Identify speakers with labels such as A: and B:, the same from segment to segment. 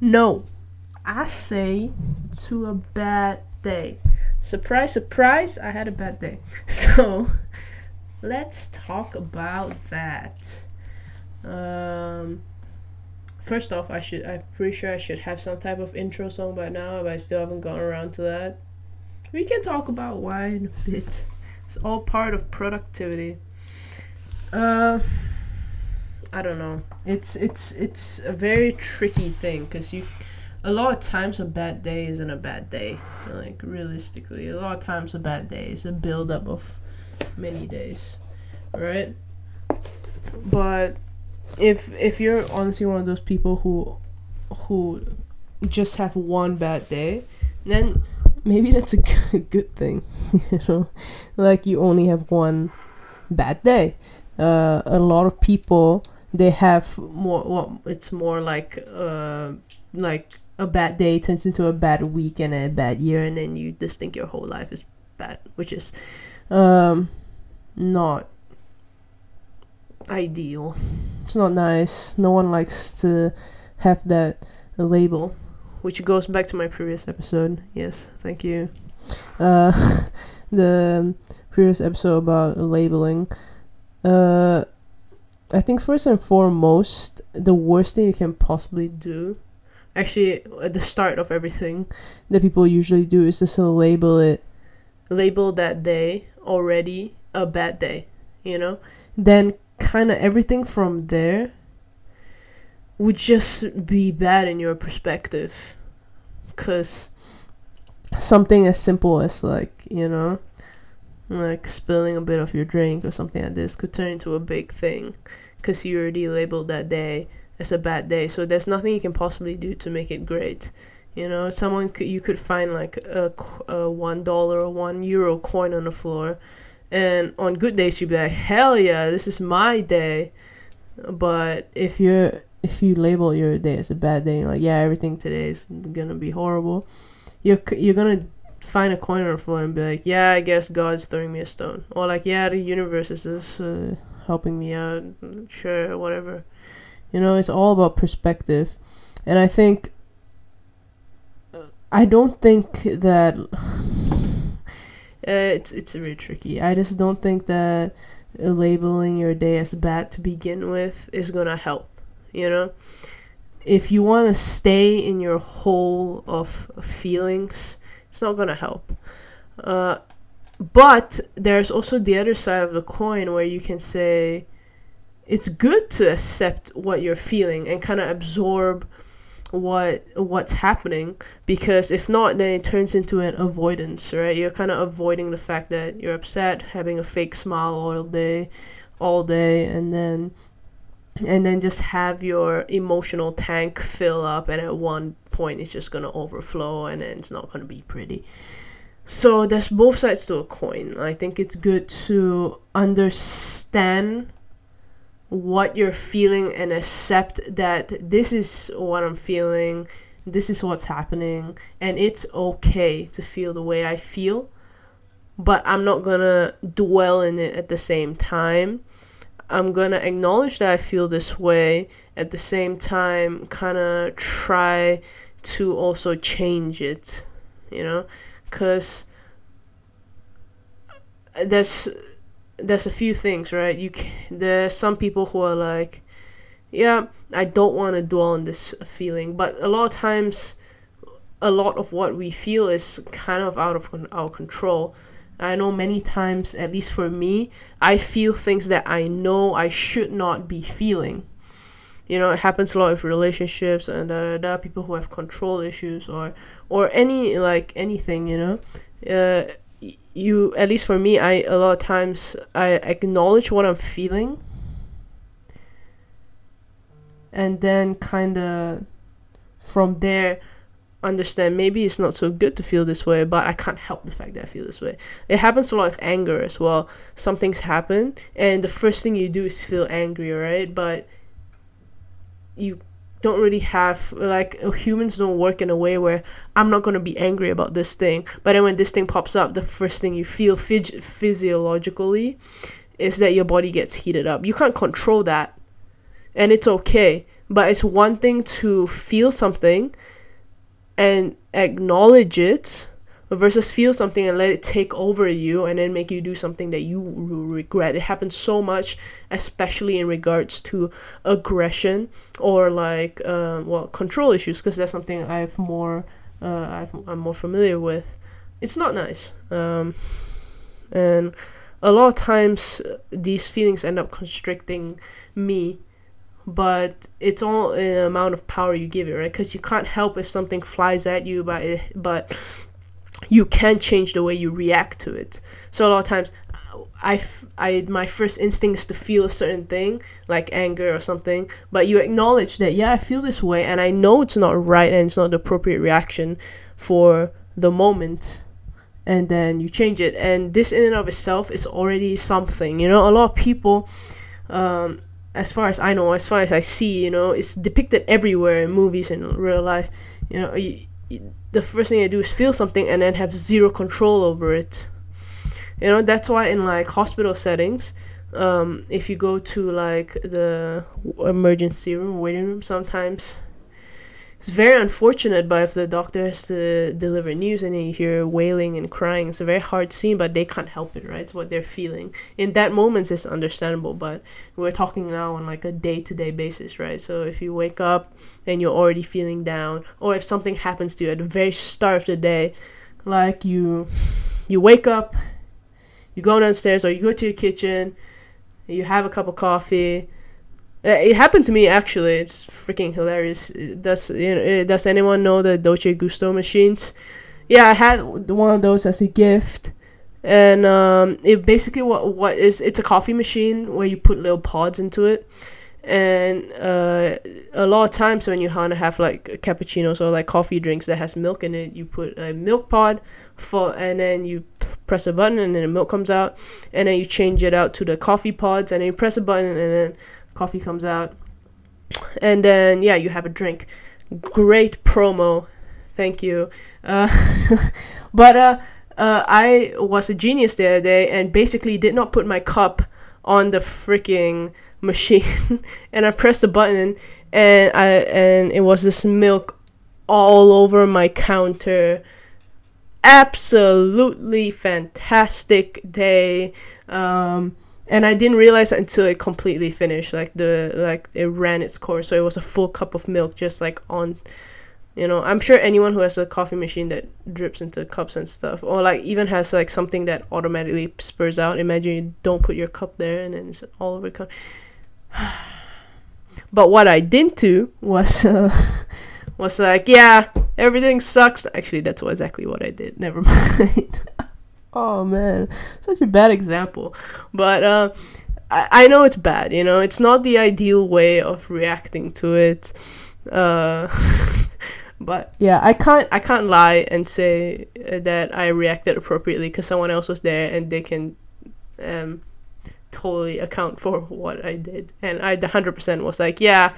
A: no. I say to a bad day. Surprise, surprise, I had a bad day. So let's talk about that. Um, first off, I should, I'm pretty sure I should have some type of intro song by now, but I still haven't gone around to that. We can talk about why in a bit. It's all part of productivity. Uh, I don't know. It's it's it's a very tricky thing because you, a lot of times a bad day isn't a bad day. Like realistically, a lot of times a bad day is a buildup of many days, right? But if if you're honestly one of those people who who just have one bad day, then maybe that's a good thing, you know, like you only have one bad day. Uh, a lot of people they have more. Well, it's more like uh, like a bad day turns into a bad week and a bad year, and then you just think your whole life is bad, which is um, not ideal. It's not nice. No one likes to have that label, which goes back to my previous episode. Yes, thank you. Uh, the previous episode about labeling. Uh, I think first and foremost, the worst thing you can possibly do, actually at the start of everything, that people usually do is just to label it, label that day already a bad day, you know. Then kind of everything from there would just be bad in your perspective, cause something as simple as like you know like spilling a bit of your drink or something like this could turn into a big thing because you already labeled that day as a bad day. So there's nothing you can possibly do to make it great you know? Someone could you could find like a, a one dollar or one euro coin on the floor and on good days you'd be like hell yeah this is my day. But if you're if you label your day as a bad day like yeah everything today is gonna be horrible you're you're gonna find a coin on the floor and be like, yeah, I guess God's throwing me a stone. Or like, yeah, the universe is just uh, helping me out. Sure, whatever. You know, it's all about perspective. And I think, I don't think that, uh, it's, it's really tricky. I just don't think that labeling your day as bad to begin with is gonna help, you know? If you want to stay in your hole of feelings, it's not gonna help. Uh, but there's also the other side of the coin where you can say it's good to accept what you're feeling and kind of absorb what what's happening because if not then it turns into an avoidance right you're kind of avoiding the fact that you're upset having a fake smile all day all day and then and then just have your emotional tank fill up and at one point it's just gonna overflow and it's not gonna be pretty. So there's both sides to a coin. I think it's good to understand what you're feeling and accept that this is what i'm feeling this is what's happening and it's okay to feel the way i feel but i'm not gonna dwell in it at the same time. I'm gonna acknowledge that I feel this way at the same time kind of try to also change it you know? Because there's there's a few things right? You there's some people who are like yeah i don't want to dwell on this feeling but a lot of times a lot of what we feel is kind of out of our control. I know many times, at least for me, I feel things that I know I should not be feeling. You know, it happens a lot with relationships and da, da, da, people who have control issues or or any like anything. You know, uh, you at least for me, I a lot of times I acknowledge what I'm feeling, and then kind of from there understand maybe it's not so good to feel this way, but I can't help the fact that I feel this way. It happens a lot with anger as well. Something's happened, and the first thing you do is feel angry, right? But you don't really have like humans don't work in a way where I'm not gonna be angry about this thing, but then when this thing pops up, the first thing you feel phys- physiologically is that your body gets heated up. You can't control that, and it's okay. But it's one thing to feel something and acknowledge it versus feel something and let it take over you and then make you do something that you regret. It happens so much, especially in regards to aggression or like uh, well control issues, because that's something I've more uh, i am more familiar with. It's not nice, um, and a lot of times uh, these feelings end up constricting me but it's all an amount of power you give it right because you can't help if something flies at you but but you can change the way you react to it. So a lot of times, I, I my first instinct is to feel a certain thing like anger or something, but you acknowledge that yeah I feel this way and I know it's not right and it's not the appropriate reaction for the moment, and then you change it. And this in and of itself is already something. You know, a lot of people. Um, as far as I know, as far as I see, you know, it's depicted everywhere in movies and real life. You know, you, the first thing I do is feel something and then have zero control over it. You know, that's why in like hospital settings, um, if you go to like the emergency room, waiting room, sometimes it's very unfortunate, but if the doctor has to deliver news and you hear wailing and crying, it's a very hard scene, but they can't help it, right? It's what they're feeling. In that moment, it's understandable, but we're talking now on like a day to day basis, right? So if you wake up and you're already feeling down, or if something happens to you at the very start of the day, like you, you wake up, you go downstairs, or you go to your kitchen, you have a cup of coffee, it happened to me actually. It's freaking hilarious. Does you know? Does anyone know the Dolce Gusto machines? Yeah, I had one of those as a gift, and um, it basically what what is it's a coffee machine where you put little pods into it, and uh, a lot of times when you want to have like cappuccinos or like coffee drinks that has milk in it, you put a milk pod for, and then you press a button and then the milk comes out, and then you change it out to the coffee pods, and then you press a button and then coffee comes out. And then yeah you have a drink. Great promo. Thank you. Uh, but uh, uh, i was a genius the other day and basically did not put my cup on the freaking machine. And i pressed the button and i and it was this milk all over my counter. Absolutely fantastic day. Um, and I didn't realize until it completely finished. Like the like it ran its course, so it was a full cup of milk just like on. You know, I'm sure anyone who has a coffee machine that drips into cups and stuff, or like even has like something that automatically spurs out. Imagine you don't put your cup there and then it's all over. Co- but what I didn't do was uh, was like, yeah, everything sucks. Actually, that's exactly what I did. Never mind. Oh man, such a bad example. But uh, I, I know it's bad, you know, it's not the ideal way of reacting to it. Uh, but yeah, I can't I can't lie and say that I reacted appropriately because someone else was there and they can um, totally account for what I did. And I 100% was like, yeah,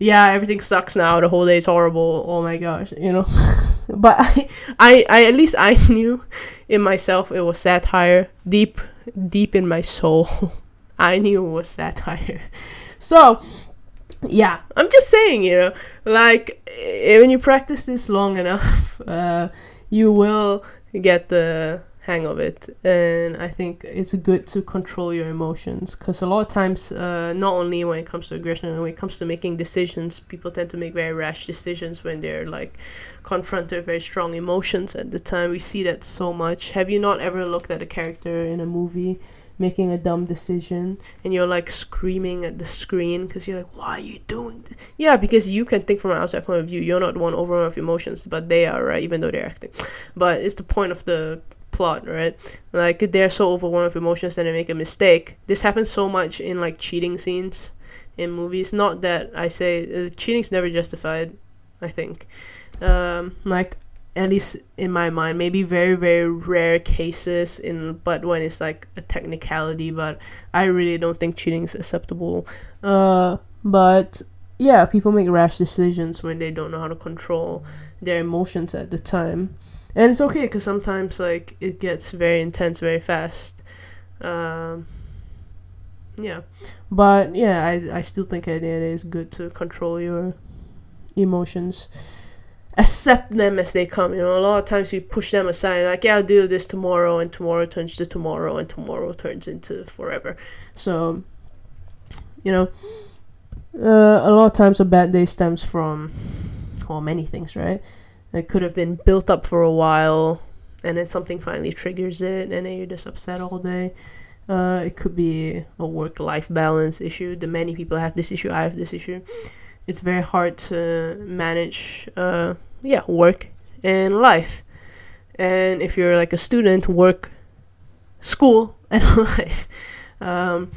A: yeah, everything sucks now. The whole day is horrible. Oh my gosh, you know. but I, I, I at least I knew in myself it was satire deep, deep in my soul. I knew it was satire. So, yeah, I'm just saying, you know, like when you practice this long enough, uh, you will get the hang of it. And i think it's good to control your emotions because a lot of times uh, not only when it comes to aggression when it comes to making decisions people tend to make very rash decisions when they're like confronted with very strong emotions at the time. We see that so much. Have you not ever looked at a character in a movie making a dumb decision and you're like screaming at the screen because you're like why are you doing this yeah because you can think from an outside point of view you're not one overwhelmed with emotions but they are right even though they're acting. But it's the point of the plot, right? Like they're so overwhelmed with emotions that they make a mistake. This happens so much in like cheating scenes in movies. Not that I say uh, cheating's never justified. I think, um, like at least in my mind, maybe very very rare cases in, but when it's like a technicality. But I really don't think cheating is acceptable. Uh, but yeah, people make rash decisions when they don't know how to control their emotions at the time and it's okay because sometimes like it gets very intense very fast. Um, yeah. But yeah i i still think it is good to control your emotions. Accept them as they come you know. A lot of times you push them aside like yeah i'll do this tomorrow and tomorrow turns to tomorrow and tomorrow turns into forever. So you know uh, a lot of times a bad day stems from well many things right it could have been built up for a while and then something finally triggers it and then you're just upset all day. Uh, it could be a work-life balance issue. The many people have this issue i have this issue. It's very hard to manage uh, yeah work and life. And if you're like a student work school and life. Um,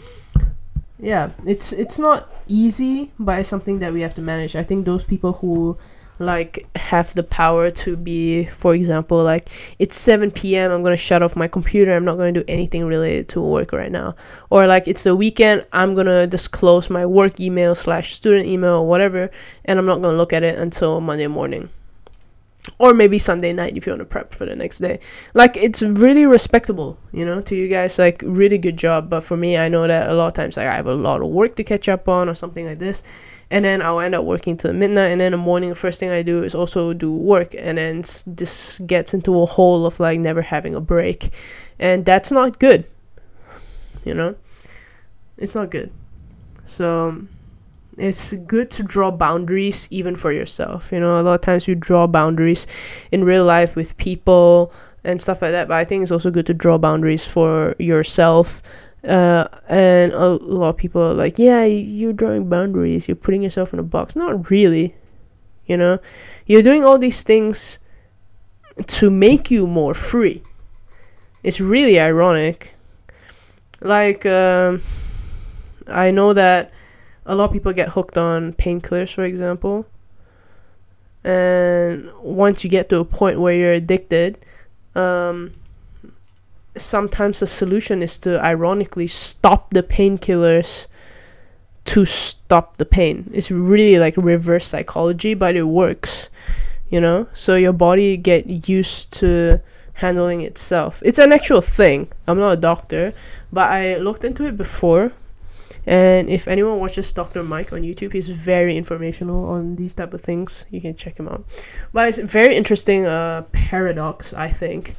A: yeah it's it's not easy but it's something that we have to manage. I think those people who like have the power to be for example like it's 7 p.m i'm to shut off my computer i'm not to do anything related to work right now or like it's the weekend i'm to just close my work email slash student email or whatever and i'm not to look at it until monday morning or maybe Sunday night if you want to prep for the next day. Like it's really respectable, you know, to you guys. Like really good job. But for me, I know that a lot of times like, I have a lot of work to catch up on or something like this, and then I'll end up working till midnight. And then in the morning, first thing I do is also do work, and then this gets into a hole of like never having a break, and that's not good. You know, it's not good. So it's good to draw boundaries even for yourself you know a lot of times you draw boundaries in real life with people and stuff like that but i think it's also good to draw boundaries for yourself uh, and a lot of people are like yeah you're drawing boundaries. You're putting yourself in a box. Not really you know? You're doing all these things to make you more free. It's really ironic. Like um, i know that a lot of people get hooked on painkillers, for example. And once you get to a point where you're addicted, um, sometimes the solution is to ironically stop the painkillers to stop the pain. It's really like reverse psychology, but it works, you know? So your body get used to handling itself. It's an actual thing. I'm not a doctor, but I looked into it before and if anyone watches Dr. Mike on YouTube, he's very informational on these type of things. You can check him out. But it's a very interesting uh, paradox, I think,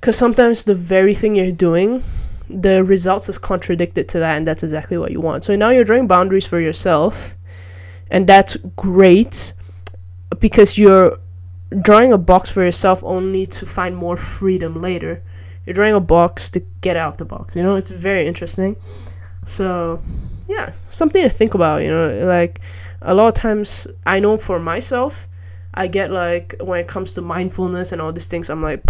A: because sometimes the very thing you're doing, the results is contradicted to that, and that's exactly what you want. So now you're drawing boundaries for yourself, and that's great because you're drawing a box for yourself only to find more freedom later. You're drawing a box to get out of the box. You know, it's very interesting. So, yeah, something to think about, you know, like a lot of times I know for myself, I get like when it comes to mindfulness and all these things, I'm like,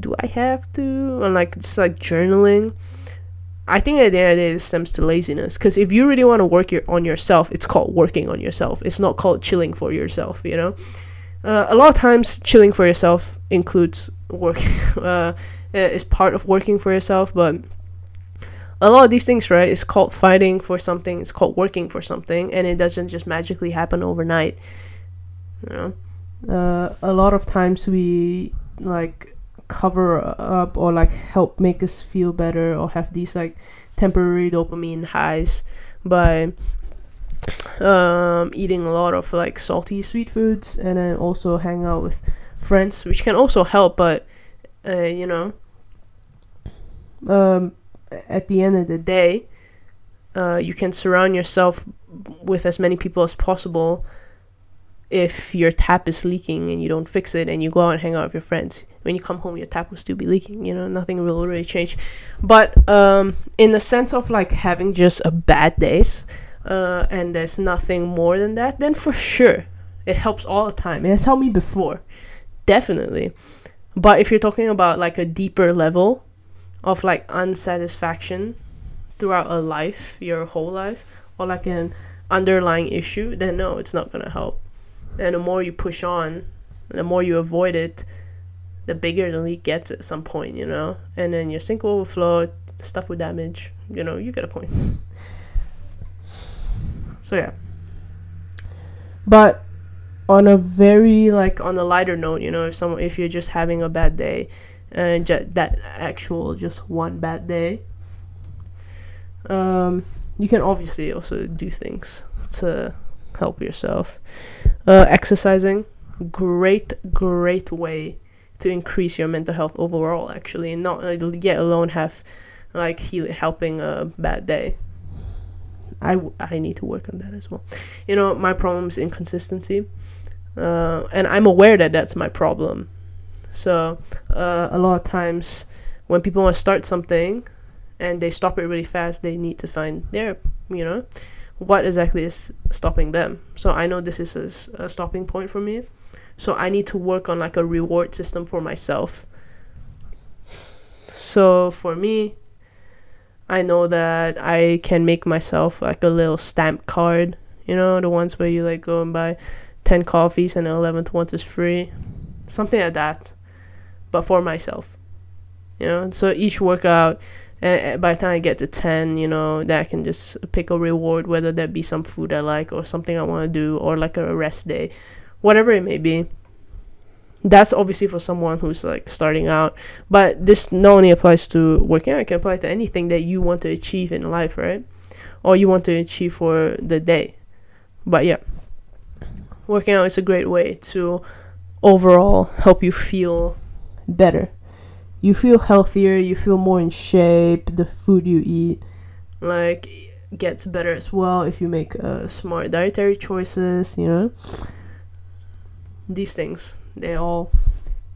A: do I have to? And like, it's like journaling. I think at the end of the day, it stems to laziness. Because if you really want to work your, on yourself, it's called working on yourself. It's not called chilling for yourself, you know? Uh, a lot of times, chilling for yourself includes work, uh, is part of working for yourself, but a lot of these things, right, is called fighting for something, it's called working for something, and it doesn't just magically happen overnight. You know? Uh, a lot of times we like cover up or like help make us feel better or have these like temporary dopamine highs by um, eating a lot of like salty sweet foods and then also hang out with friends which can also help but uh, you know um, at the end of the day, uh, you can surround yourself with as many people as possible if your tap is leaking and you don't fix it and you go out and hang out with your friends. When you come home your tap will still be leaking you know nothing will really change. But um, in the sense of like having just a bad days uh, and there's nothing more than that then for sure it helps all the time. It has helped me before definitely. But if you're talking about like a deeper level of like unsatisfaction throughout a life, your whole life, or like an underlying issue, then no, it's not gonna help. And the more you push on, the more you avoid it, the bigger the leak gets at some point, you know? And then your sink will overflow, stuff will damage, you know, you get a point. so yeah. But on a very like on a lighter note, you know, if someone if you're just having a bad day, and ju- that actual just one bad day Um, you can obviously also do things to help yourself. Uh, exercising, great, great way to increase your mental health overall. Actually, and not uh, yet alone have like heal- helping a bad day. I, w- I need to work on that as well. You know, my problem is inconsistency. Uh, and I'm aware that that's my problem. So, uh, a lot of times when people want to start something and they stop it really fast, they need to find their, you know, what exactly is stopping them. So, I know this is a stopping point for me. So, I need to work on like a reward system for myself. So, for me, I know that I can make myself like a little stamp card, you know, the ones where you like go and buy 10 coffees and the 11th one is free. Something like that, but for myself, you know. So each workout, and by the time I get to 10, you know, that I can just pick a reward, whether that be some food I like or something I want to do or like a rest day, whatever it may be. That's obviously for someone who's like starting out but this not only applies to working out it can apply to anything that you want to achieve in life right? Or you want to achieve for the day. But yeah working out is a great way to overall help you feel better you feel healthier you feel more in shape the food you eat like gets better as well if you make uh, smart dietary choices you know these things they all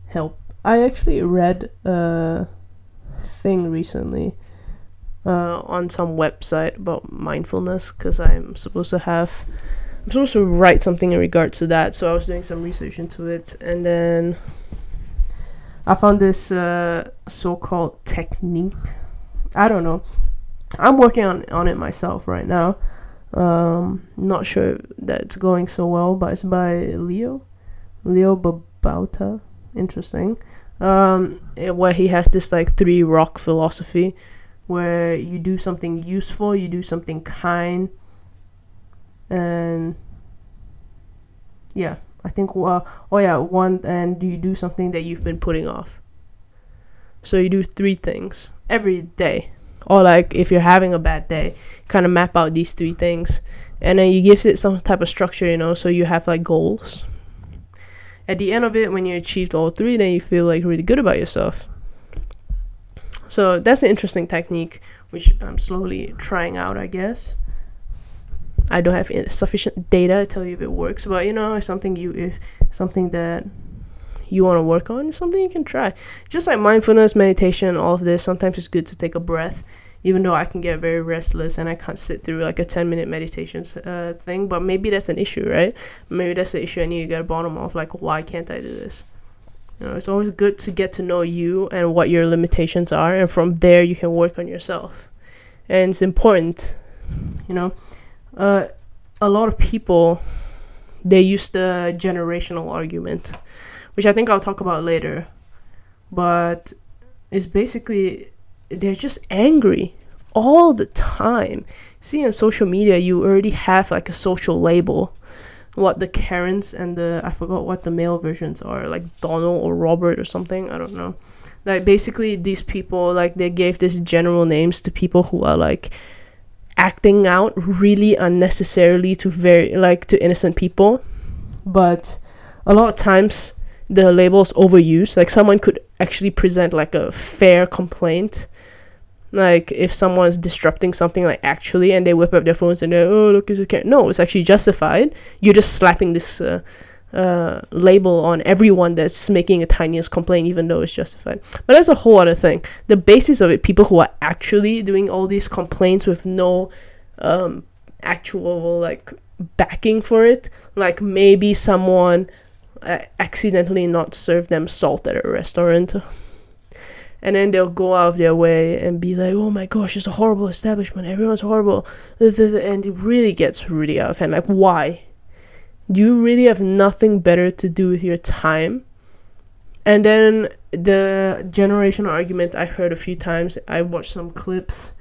A: help. I actually read a thing recently uh, on some website about mindfulness because I'm supposed to have I'm supposed to write something in regards to that. So I was doing some research into it, and then I found this uh, so-called technique. I don't know. I'm working on on it myself right now. Um, not sure that it's going so well, but it's by Leo. Leo Babauta. Interesting. Um, where he has this like three rock philosophy, where you do something useful, you do something kind, and yeah, I think. Uh, oh yeah, one and do you do something that you've been putting off. So you do three things every day, or like if you're having a bad day, kind of map out these three things, and then you give it some type of structure, you know. So you have like goals at the end of it, when you achieved all three, then you feel like really good about yourself. So that's an interesting technique, which I'm slowly trying out, I guess. I don't have sufficient data to tell you if it works, but you know, if something you if something that you want to work on, something you can try. Just like mindfulness, meditation, all of this. Sometimes it's good to take a breath even though I can get very restless and I can't sit through like a 10 minute meditation uh, thing. But maybe that's an issue, right? Maybe that's the issue I need to get a bottom of. Like, why can't I do this? You know, it's always good to get to know you and what your limitations are, and from there you can work on yourself. And it's important, you know. Uh, a lot of people they use the generational argument, which I think I'll talk about later. But it's basically they're just angry all the time. See on social media, you already have like a social label. What the Karens and the I forgot what the male versions are, like Donald or Robert or something. I don't know. Like basically, these people like they gave these general names to people who are like acting out really unnecessarily to very like to innocent people, but a lot of times the label's overused. Like someone could actually present like a fair complaint. Like if someone's disrupting something like actually and they whip up their phones and they're oh look it's okay. No it's actually justified. You're just slapping this uh, uh, label on everyone that's making a tiniest complaint even though it's justified but that's a whole other thing the basis of it people who are actually doing all these complaints with no um, actual like backing for it like maybe someone uh, accidentally not served them salt at a restaurant and then they'll go out of their way and be like, "Oh my gosh, it's a horrible establishment. Everyone's horrible," and it really gets really out of hand. Like, why? Do you really have nothing better to do with your time? And then the generational argument I heard a few times. I watched some clips,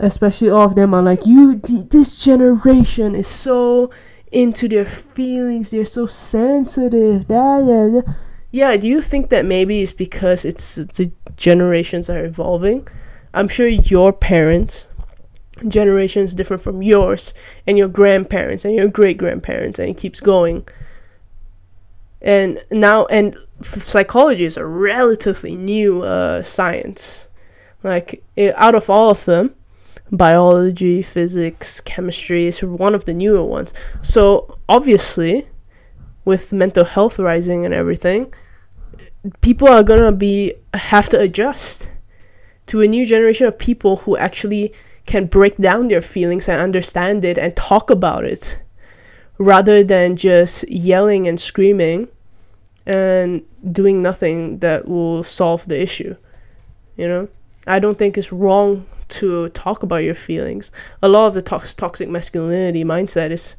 A: especially all of them are like, "You, this generation is so." into their feelings they're so sensitive yeah, do you think that maybe it's because it's the generations are evolving? I'm sure your parents generations different from yours and your grandparents and your great grandparents and it keeps going. And now and psychology is a relatively new uh, science. Like it, out of all of them biology physics chemistry is one of the newer ones. So obviously with mental health rising and everything people are gonna be have to adjust to a new generation of people who actually can break down their feelings and understand it and talk about it rather than just yelling and screaming and doing nothing that will solve the issue. You know, I don't think it's wrong to talk about your feelings. A lot of the tox- toxic masculinity mindset is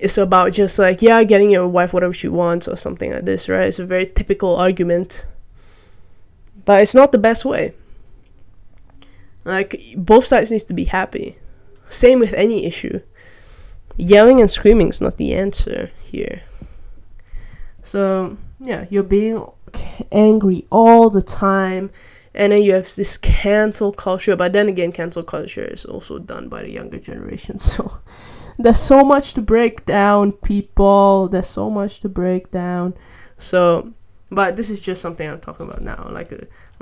A: it's about just like yeah, getting your wife whatever she wants or something like this, right? It's a very typical argument, but it's not the best way. Like both sides needs to be happy. Same with any issue. Yelling and screaming is not the answer here. So, yeah, you're being angry all the time. And then you have this cancel culture. But then again, cancel culture is also done by the younger generation. So, there's so much to break down, people. There's so much to break down. So, but this is just something I'm talking about now. Like,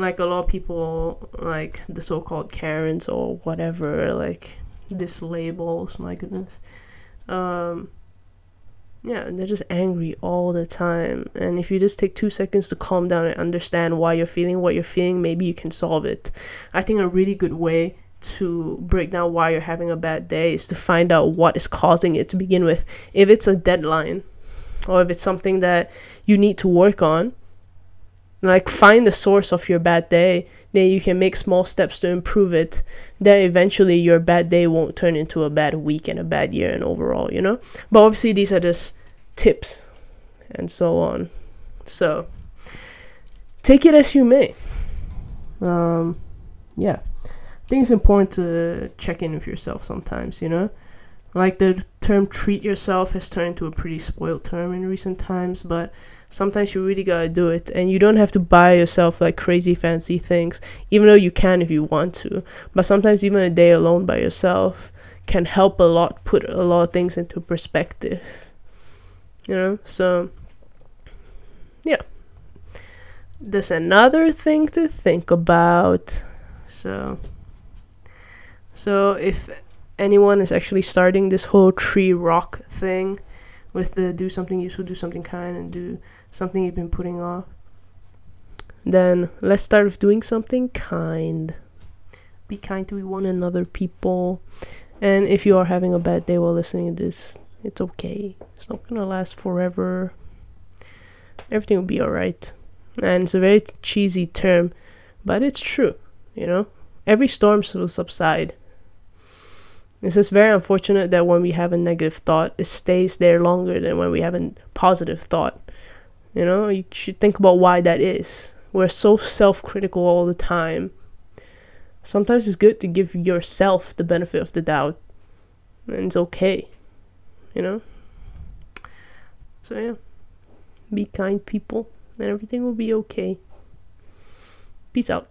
A: like a lot of people, like the so-called Karens or whatever, like this labels. My goodness. Um, yeah, they're just angry all the time. And if you just take two seconds to calm down and understand why you're feeling what you're feeling, maybe you can solve it. I think a really good way to break down why you're having a bad day is to find out what is causing it to begin with. If it's a deadline or if it's something that you need to work on, like find the source of your bad day then you can make small steps to improve it then eventually your bad day won't turn into a bad week and a bad year and overall you know? But obviously these are just tips and so on. So take it as you may. Um yeah. I think it's important to check in with yourself sometimes you know like the term treat yourself has turned into a pretty spoiled term in recent times but sometimes you really gotta do it. And you don't have to buy yourself like crazy fancy things even though you can if you want to. But sometimes even a day alone by yourself can help a lot put a lot of things into perspective you know? So yeah. There's another thing to think about. So so if anyone is actually starting this whole tree rock thing with the do something useful do something kind and do something you've been putting off, then let's start with doing something kind. Be kind to one another, people. And if you are having a bad day while listening to this, it's okay. It's not gonna last forever. Everything will be alright. And it's a very cheesy term, but it's true, you know? Every storm will subside. It's just very unfortunate that when we have a negative thought, it stays there longer than when we have a positive thought. You know, you should think about why that is. We're so self critical all the time. Sometimes it's good to give yourself the benefit of the doubt. And it's okay. You know? So, yeah. Be kind, people, and everything will be okay. Peace out.